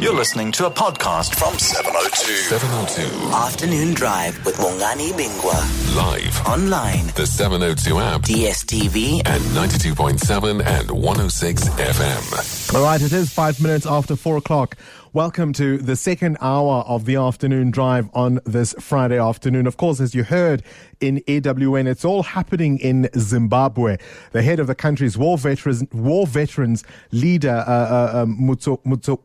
You're listening to a podcast from 702. 702. Afternoon Drive with Bongani Bingwa. Live. Online. The 702 app. DSTV. And 92.7 and 106 FM. All right, it is five minutes after four o'clock. Welcome to the second hour of the afternoon drive on this Friday afternoon. Of course, as you heard in EWN, it's all happening in Zimbabwe. The head of the country's war veterans, war veterans leader, uh, uh, um, Mutso, Mutso,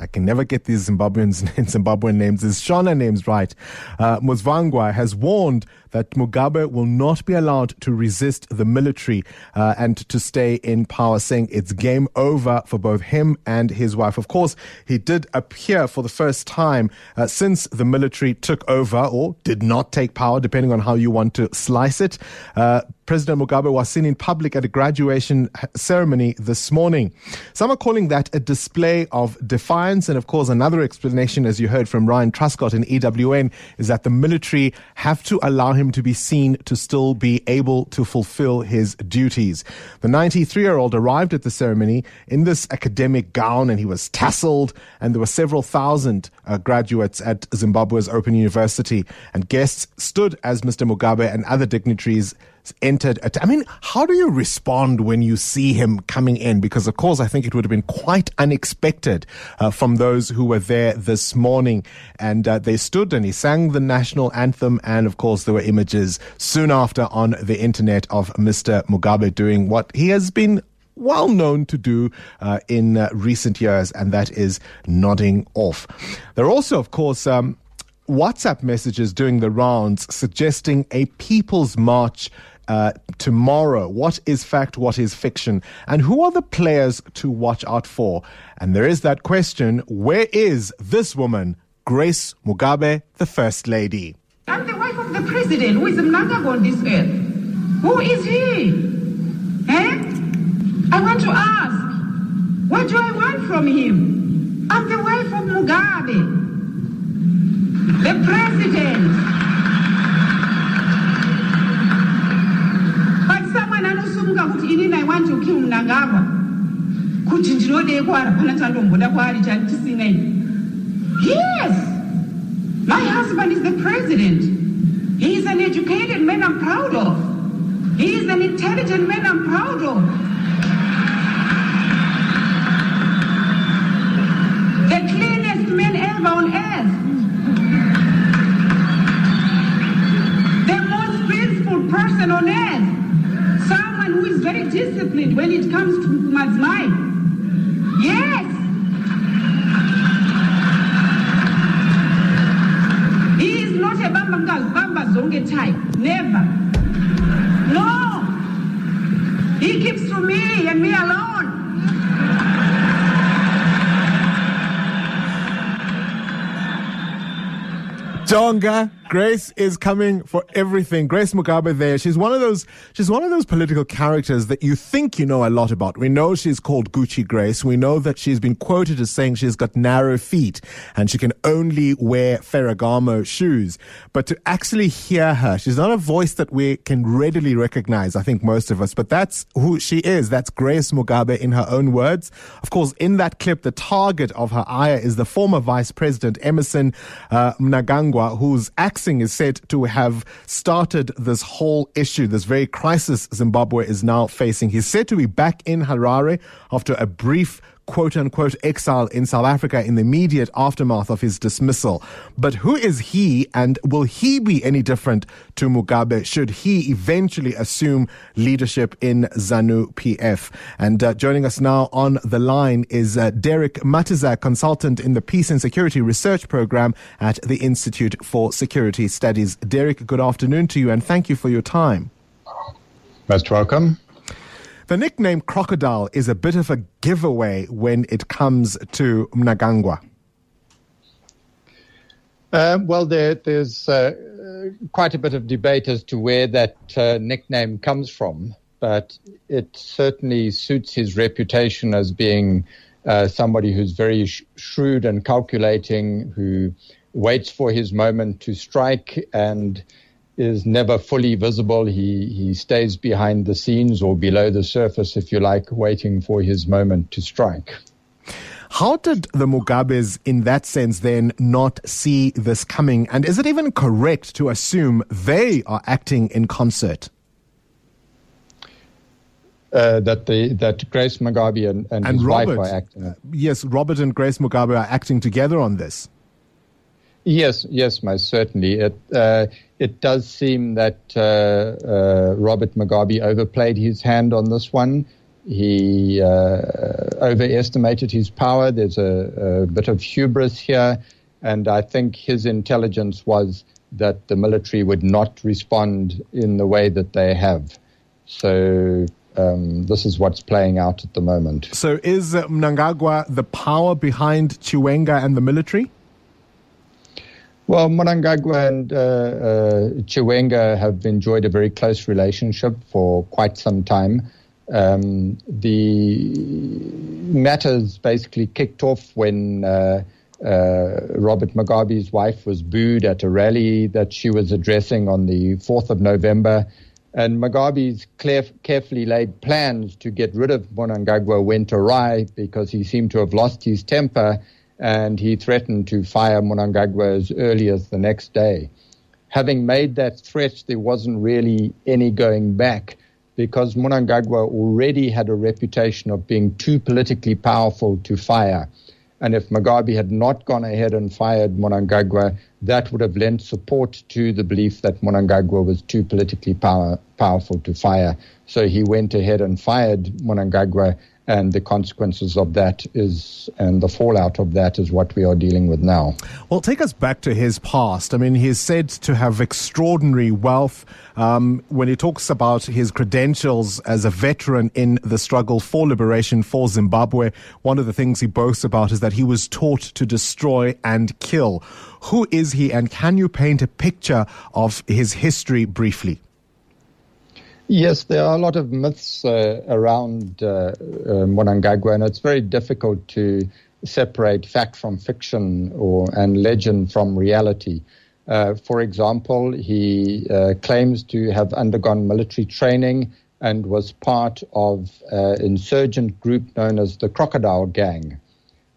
I can never get these Zimbabweans Zimbabwean names. His Shona names right. Uh, Muzvangwa has warned that Mugabe will not be allowed to resist the military uh, and to stay in power, saying it's game over for both him and his wife. Of course, he did appear for the first time uh, since the military took over or did not take power, depending on how you want to slice it. Uh, President Mugabe was seen in public at a graduation ceremony this morning. Some are calling that a display of defiance. And of course, another explanation, as you heard from Ryan Truscott in EWN, is that the military have to allow him to be seen to still be able to fulfill his duties. The 93 year old arrived at the ceremony in this academic gown and he was tasseled, and there were several thousand uh, graduates at Zimbabwe's Open University. And guests stood as Mr. Mugabe and other dignitaries entered. I mean, how do you respond when you see him coming in? Because, of course, I think it would have been quite unexpected uh, from those who were there this morning. And uh, they stood and he sang the national anthem. And, of course, there were images soon after on the internet of Mr. Mugabe doing what he has been well known to do uh, in uh, recent years, and that is nodding off. There are also, of course, um, WhatsApp messages doing the rounds suggesting a people's march uh, tomorrow. What is fact? What is fiction? And who are the players to watch out for? And there is that question where is this woman, Grace Mugabe, the First Lady? I'm the wife of the president who is Mnangagwa on this earth. Who is he? Eh? I want to ask, what do I want from him? I'm the wife of Mugabe, the president. Kuti inini kuti ndinode kwara pana chandomboda kwaari. Yes, my husband is the president. He is an educated man I'm proud of. He is an intelligent man I'm proud of. Disciplined when it comes to Mazmai. Yes. He is not a Bamba Bamba Zonge type. Never. No. He keeps to me and me alone. Jonga, Grace is coming for everything. Grace Mugabe there. She's one of those she's one of those political characters that you think you know a lot about. We know she's called Gucci Grace. We know that she's been quoted as saying she's got narrow feet and she can only wear Ferragamo shoes. But to actually hear her, she's not a voice that we can readily recognize, I think most of us, but that's who she is. That's Grace Mugabe in her own words. Of course, in that clip, the target of her ire is the former Vice President Emmerson uh, Mnangagwa, whose accent is said to have started this whole issue, this very crisis Zimbabwe is now facing. He's said to be back in Harare after a brief quote unquote exile in South Africa in the immediate aftermath of his dismissal. But who is he and will he be any different to Mugabe should he eventually assume leadership in ZANU PF? And uh, joining us now on the line is uh, Derek Matyzak, consultant in the Peace and Security Research Program at the Institute for Security Studies. Derek, good afternoon to you and thank you for your time. Most welcome. The nickname crocodile is a bit of a giveaway when it comes to Mnangagwa. Uh, well, there, there's uh, quite a bit of debate as to where that uh, nickname comes from, but it certainly suits his reputation as being uh, somebody who's very sh- shrewd and calculating, who waits for his moment to strike and is never fully visible. He he stays behind the scenes or below the surface, if you like, waiting for his moment to strike. How did the Mugabes, in that sense, then not see this coming? And is it even correct to assume they are acting in concert? Uh, that the that Grace Mugabe and, and, And his Robert, wife are acting. yes, Robert and Grace Mugabe are acting together on this. Yes, yes, most certainly. It uh, it does seem that uh, uh, Robert Mugabe overplayed his hand on this one. He uh, overestimated his power. There's a, a bit of hubris here, and I think his intelligence was that the military would not respond in the way that they have. So um, this is what's playing out at the moment. So is Mnangagwa the power behind Chiwenga and the military? Well, Mnangagwa and uh, uh, Chiwenga have enjoyed a very close relationship for quite some time. Um, the matters basically kicked off when uh, uh, Robert Mugabe's wife was booed at a rally that she was addressing on the 4th of November. And Mugabe's carefully laid plans to get rid of Mnangagwa went awry because he seemed to have lost his temper and he threatened to fire Mnangagwa as early as the next day. Having made that threat, there wasn't really any going back because Mnangagwa already had a reputation of being too politically powerful to fire. And if Mugabe had not gone ahead and fired Mnangagwa, that would have lent support to the belief that Mnangagwa was too politically power, powerful to fire. So he went ahead and fired Mnangagwa, and the consequences of that is, and the fallout of that is what we are dealing with now. Well, take us back to his past. I mean, he's said to have extraordinary wealth. Um, when he talks about his credentials as a veteran in the struggle for liberation for Zimbabwe, one of the things he boasts about is that he was taught to destroy and kill. Who is he, and can you paint a picture of his history briefly? Yes, there are a lot of myths uh, around uh, uh, Mnangagwa, and it's very difficult to separate fact from fiction or and legend from reality. Uh, for example, he uh, claims to have undergone military training and was part of an insurgent group known as the Crocodile Gang.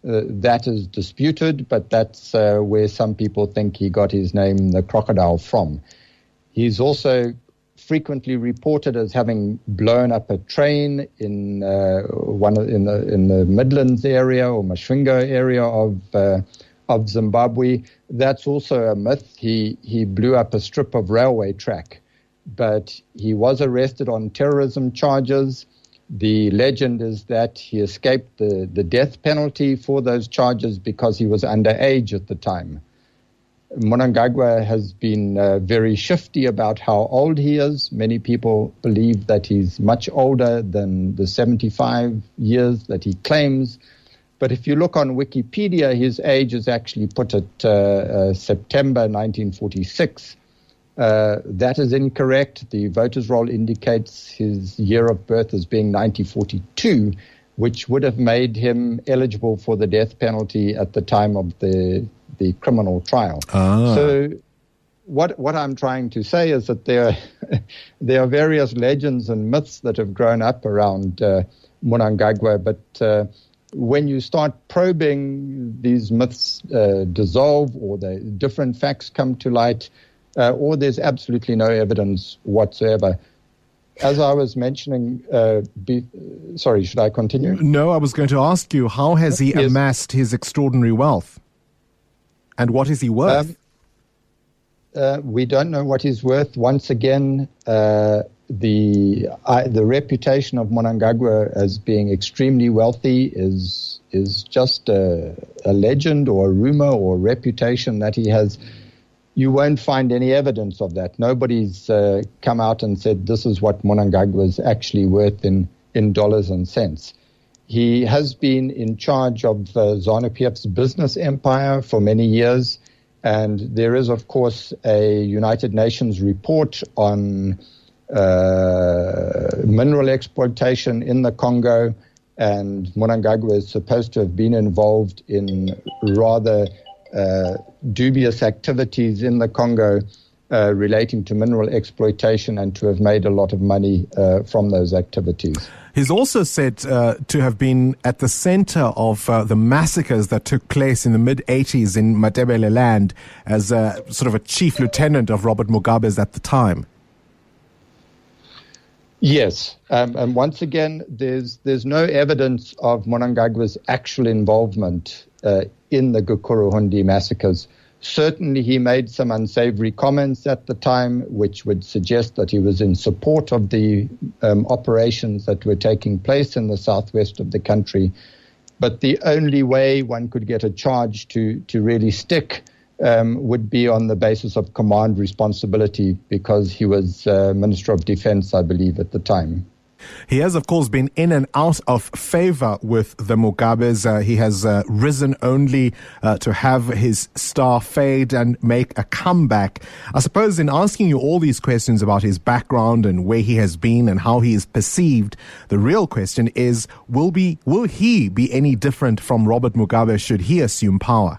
Uh, that is disputed, but that's where some people think he got his name, the Crocodile, from. He's also frequently reported as having blown up a train in uh, one in the in the Midlands area or Masvingo area of uh, of Zimbabwe. That's also a myth. He he blew up a strip of railway track, but he was arrested on terrorism charges. The legend is that he escaped the, the death penalty for those charges because he was underage at the time. Mnangagwa has been uh, very shifty about how old he is. Many people believe that he's much older than the 75 years that he claims. But if you look on Wikipedia, his age is actually put at uh, uh, September 1946. Uh, that is incorrect. The voters' roll indicates his year of birth as being 1942, which would have made him eligible for the death penalty at the time of the the criminal trial. Ah. So what what I'm trying to say is that there there are various legends and myths that have grown up around uh, Mnangagwa, but uh, when you start probing, these myths uh, dissolve, or the different facts come to light, uh, or there's absolutely no evidence whatsoever. As I was mentioning, uh, be, sorry, should I continue? No, I was going to ask you, how has he Yes. amassed his extraordinary wealth? And what is he worth? Um, uh, we don't know what he's worth. Once again, uh, the I, the reputation of Mnangagwa as being extremely wealthy is is just a, a legend or a rumor or a reputation that he has. You won't find any evidence of that. Nobody's uh, come out and said this is what Mnangagwa is actually worth in in dollars and cents. He has been in charge of uh, ZANU-PF's business empire for many years, and there is, of course, a United Nations report on uh, mineral exploitation in the Congo, and Mnangagwa is supposed to have been involved in rather dubious activities in the Congo. uh, relating to mineral exploitation and to have made a lot of money uh, from those activities. He's also said uh, to have been at the center of uh, the massacres that took place in the mid 80s in Matabeleland as a, sort of a chief lieutenant of Robert Mugabe's at the time. Yes, um, and once again, there's there's no evidence of Mnangagwa's actual involvement uh, in the Gukurahundi massacres. Certainly, he made some unsavory comments at the time, which would suggest that he was in support of the um, operations that were taking place in the southwest of the country. But the only way one could get a charge to to really stick um, would be on the basis of command responsibility because he was uh, Minister of Defense, I believe, at the time. He has, of course, been in and out of favor with the Mugabes. Uh, he has uh, risen only uh, to have his star fade and make a comeback. I suppose in asking you all these questions about his background and where he has been and how he is perceived, the real question is, will be, will he be any different from Robert Mugabe should he assume power?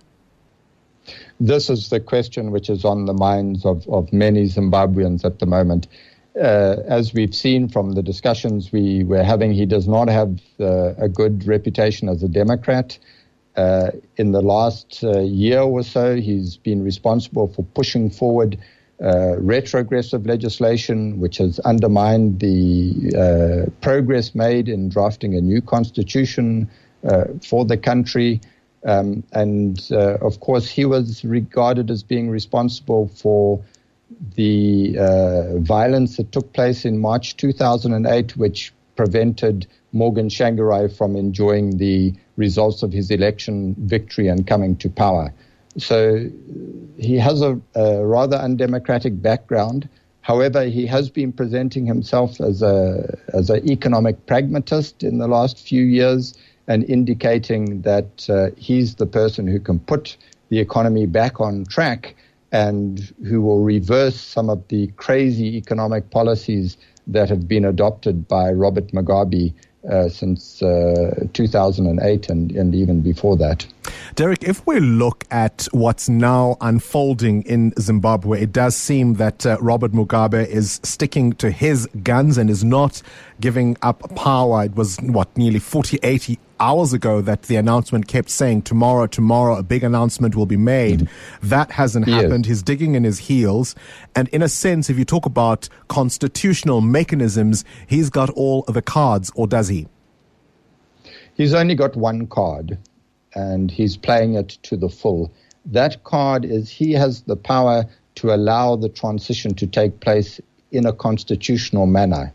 this is the question which is on the minds of, of many Zimbabweans at the moment. Uh, as we've seen from the discussions we were having, he does not have uh, a good reputation as a Democrat. Uh, in the last uh, year or so, he's been responsible for pushing forward uh, retrogressive legislation, which has undermined the uh, progress made in drafting a new constitution for the country. Um, and of course, he was regarded as being responsible for the uh, violence that took place in March 2008, which prevented Morgan Tsvangirai from enjoying the results of his election victory and coming to power. So he has a, a rather undemocratic background. However, he has been presenting himself as a as an economic pragmatist in the last few years and indicating that uh, he's the person who can put the economy back on track and who will reverse some of the crazy economic policies that have been adopted by Robert Mugabe uh, since uh, 2008 and, and even before that. Derek, if we look at what's now unfolding in Zimbabwe, it does seem that uh, Robert Mugabe is sticking to his guns and is not giving up power. It was, what, nearly 40, 80 hours ago that the announcement kept saying tomorrow, tomorrow, a big announcement will be made. Mm-hmm. That hasn't yes. happened. He's digging in his heels. And in a sense, if you talk about constitutional mechanisms, he's got all the cards, or does he? He's only got one card, and he's playing it to the full. That card is he has the power to allow the transition to take place in a constitutional manner.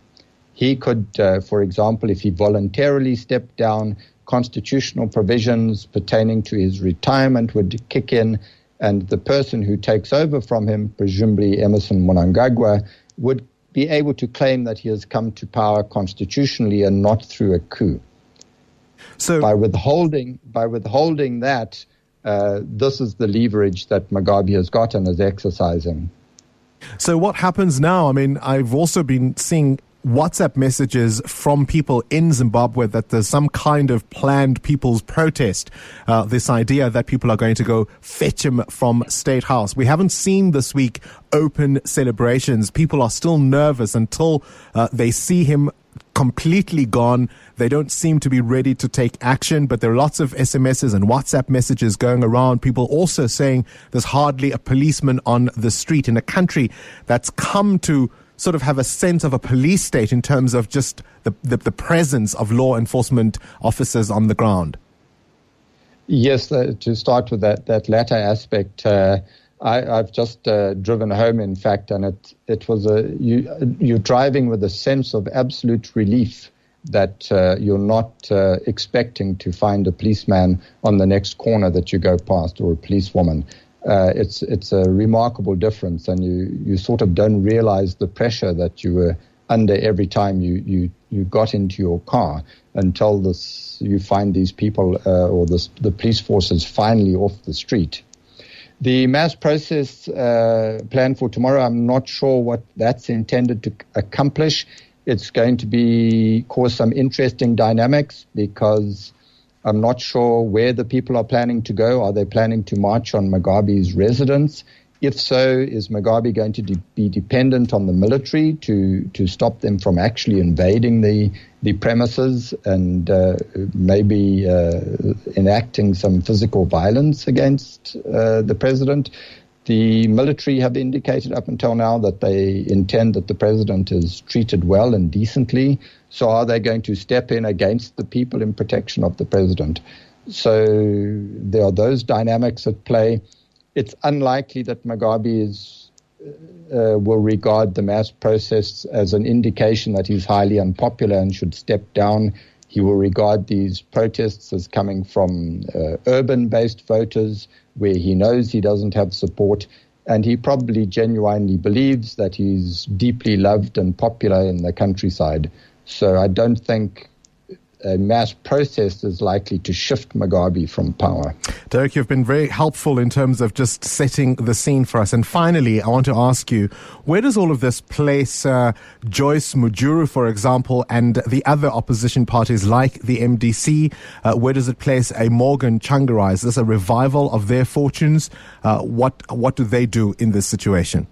He could, uh, for example, if he voluntarily stepped down, constitutional provisions pertaining to his retirement would kick in, and the person who takes over from him, presumably Emmerson Mnangagwa, would be able to claim that he has come to power constitutionally and not through a coup. So by withholding by withholding that, uh, this is the leverage that Mugabe has got and is exercising. So what happens now? I mean, I've also been seeing WhatsApp messages from people in Zimbabwe that there's some kind of planned people's protest. Uh, this idea that people are going to go fetch him from State House. We haven't seen this week open celebrations. People are still nervous until uh, they see him completely gone. They don't seem to be ready to take action, but there are lots of SMSs and WhatsApp messages going around. People also saying there's hardly a policeman on the street in a country that's come to sort of have a sense of a police state in terms of just the, the, the presence of law enforcement officers on the ground? Yes, uh, to start with that, that latter aspect, uh, I, have just uh, driven home, in fact, and it, it was a, you, you're driving with a sense of absolute relief that uh, you're not uh, expecting to find a policeman on the next corner that you go past or a policewoman uh, it's it's a remarkable difference, and you you sort of don't realize the pressure that you were under every time you you you got into your car until this you find these people uh, or this, the police forces finally off the street. The mass process uh, planned for tomorrow, I'm not sure what that's intended to accomplish. It's going to be cause some interesting dynamics because I'm not sure where the people are planning to go. Are they planning to march on Mugabe's residence If so, is Mugabe going to de- be dependent on the military to, to stop them from actually invading the, the premises and uh, maybe uh, enacting some physical violence against uh, the president? The military have indicated up until now that they intend that the president is treated well and decently. So are they going to step in against the people in protection of the president? So there are those dynamics at play it's unlikely that Mugabe is, uh, will regard the mass protests as an indication that he's highly unpopular and should step down. He will regard these protests as coming from uh, urban based voters where he knows he doesn't have support. And he probably genuinely believes that he's deeply loved and popular in the countryside. So I don't think a mass protest is likely to shift Mugabe from power. Derek, you've been very helpful in terms of just setting the scene for us. And finally, I want to ask you, where does all of this place uh, Joyce Mujuru, for example, and the other opposition parties like the MDC? Uh, where does it place a Morgan Tsvangirai? Is this a revival of their fortunes? Uh, what, what do they do in this situation?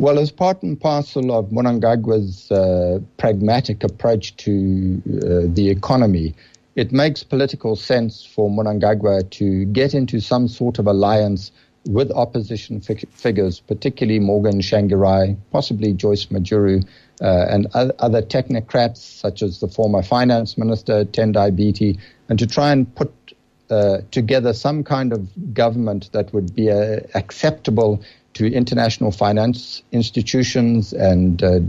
Well, as part and parcel of Mnangagwa's uh, pragmatic approach to uh, the economy, it makes political sense for Mnangagwa to get into some sort of alliance with opposition figures, particularly Morgan Tsvangirai, possibly Joyce Mujuru, uh, and other technocrats such as the former finance minister, Tendai Biti, and to try and put uh, together some kind of government that would be uh, acceptable to international finance institutions and uh,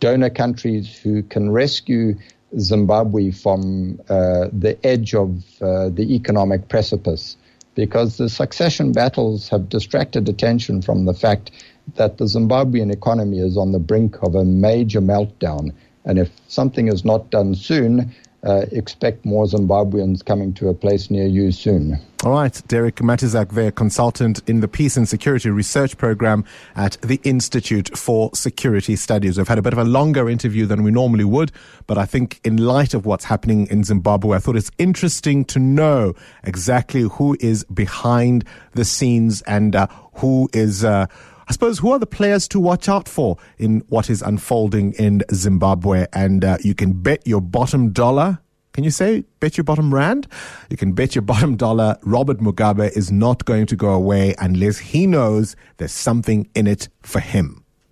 donor countries who can rescue Zimbabwe from uh, the edge of uh, the economic precipice. Because the succession battles have distracted attention from the fact that the Zimbabwean economy is on the brink of a major meltdown. And if something is not done soon, uh, expect more Zimbabweans coming to a place near you soon. All right, Derek Matyzak there, consultant in the Peace and Security Research Program at the Institute for Security Studies. We've had a bit of a longer interview than we normally would, but I think in light of what's happening in Zimbabwe, I thought it's interesting to know exactly who is behind the scenes and uh, who is. Uh, I suppose who are the players to watch out for in what is unfolding in Zimbabwe? And uh, you can bet your bottom dollar. Can you say bet your bottom rand? You can bet your bottom dollar Robert Mugabe is not going to go away unless he knows there's something in it for him.